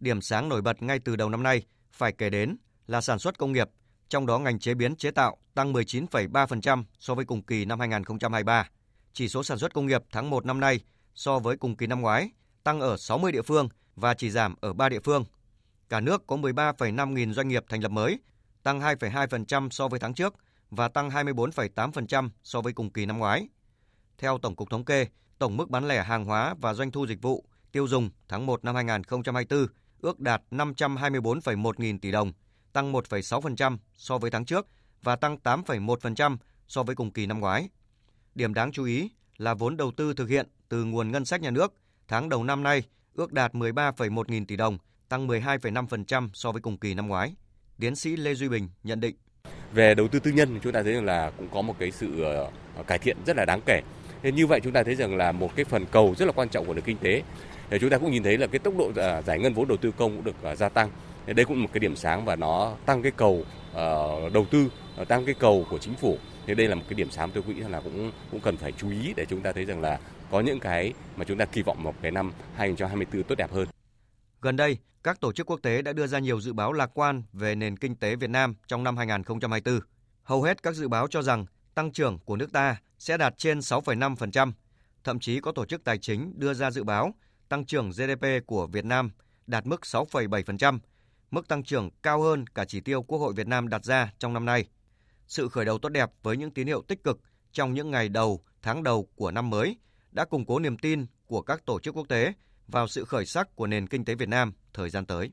Điểm sáng nổi bật ngay từ đầu năm nay phải kể đến là sản xuất công nghiệp, trong đó ngành chế biến chế tạo tăng 19,3% so với cùng kỳ năm 2023. Chỉ số sản xuất công nghiệp tháng 1 năm nay so với cùng kỳ năm ngoái tăng ở 60 địa phương và chỉ giảm ở 3 địa phương. Cả nước có 13,5 nghìn doanh nghiệp thành lập mới, tăng 2,2% so với tháng trước và tăng 24,8% so với cùng kỳ năm ngoái. Theo Tổng cục Thống kê, tổng mức bán lẻ hàng hóa và doanh thu dịch vụ tiêu dùng tháng 1 năm 2024 ước đạt 524,1 nghìn tỷ đồng, tăng 1,6% so với tháng trước và tăng 8,1% so với cùng kỳ năm ngoái. Điểm đáng chú ý là vốn đầu tư thực hiện từ nguồn ngân sách nhà nước tháng đầu năm nay ước đạt 13,1 nghìn tỷ đồng, tăng 12,5% so với cùng kỳ năm ngoái. Tiến sĩ Lê Duy Bình nhận định. Về đầu tư tư nhân chúng ta thấy là cũng có một cái sự ờ, cải thiện rất là đáng kể. Nên như vậy chúng ta thấy rằng là một cái phần cầu rất là quan trọng của nền kinh tế. Để chúng ta cũng nhìn thấy là cái tốc độ à, giải ngân vốn đầu tư công cũng được à, gia tăng. Đây cũng là một cái điểm sáng và nó tăng cái cầu à, đầu tư, tăng cái cầu của chính phủ. Thế đây là một cái điểm sáng tôi nghĩ là cũng cũng cần phải chú ý để chúng ta thấy rằng là có những cái mà chúng ta kỳ vọng một cái năm 2024 tốt đẹp hơn. Gần đây, các tổ chức quốc tế đã đưa ra nhiều dự báo lạc quan về nền kinh tế Việt Nam trong năm 2024. Hầu hết các dự báo cho rằng tăng trưởng của nước ta sẽ đạt trên 6,5%. Thậm chí có tổ chức tài chính đưa ra dự báo tăng trưởng GDP của Việt Nam đạt mức 6,7%, mức tăng trưởng cao hơn cả chỉ tiêu Quốc hội Việt Nam đặt ra trong năm nay. Sự khởi đầu tốt đẹp với những tín hiệu tích cực trong những ngày đầu, tháng đầu của năm mới đã củng cố niềm tin của các tổ chức quốc tế vào sự khởi sắc của nền kinh tế Việt Nam thời gian tới.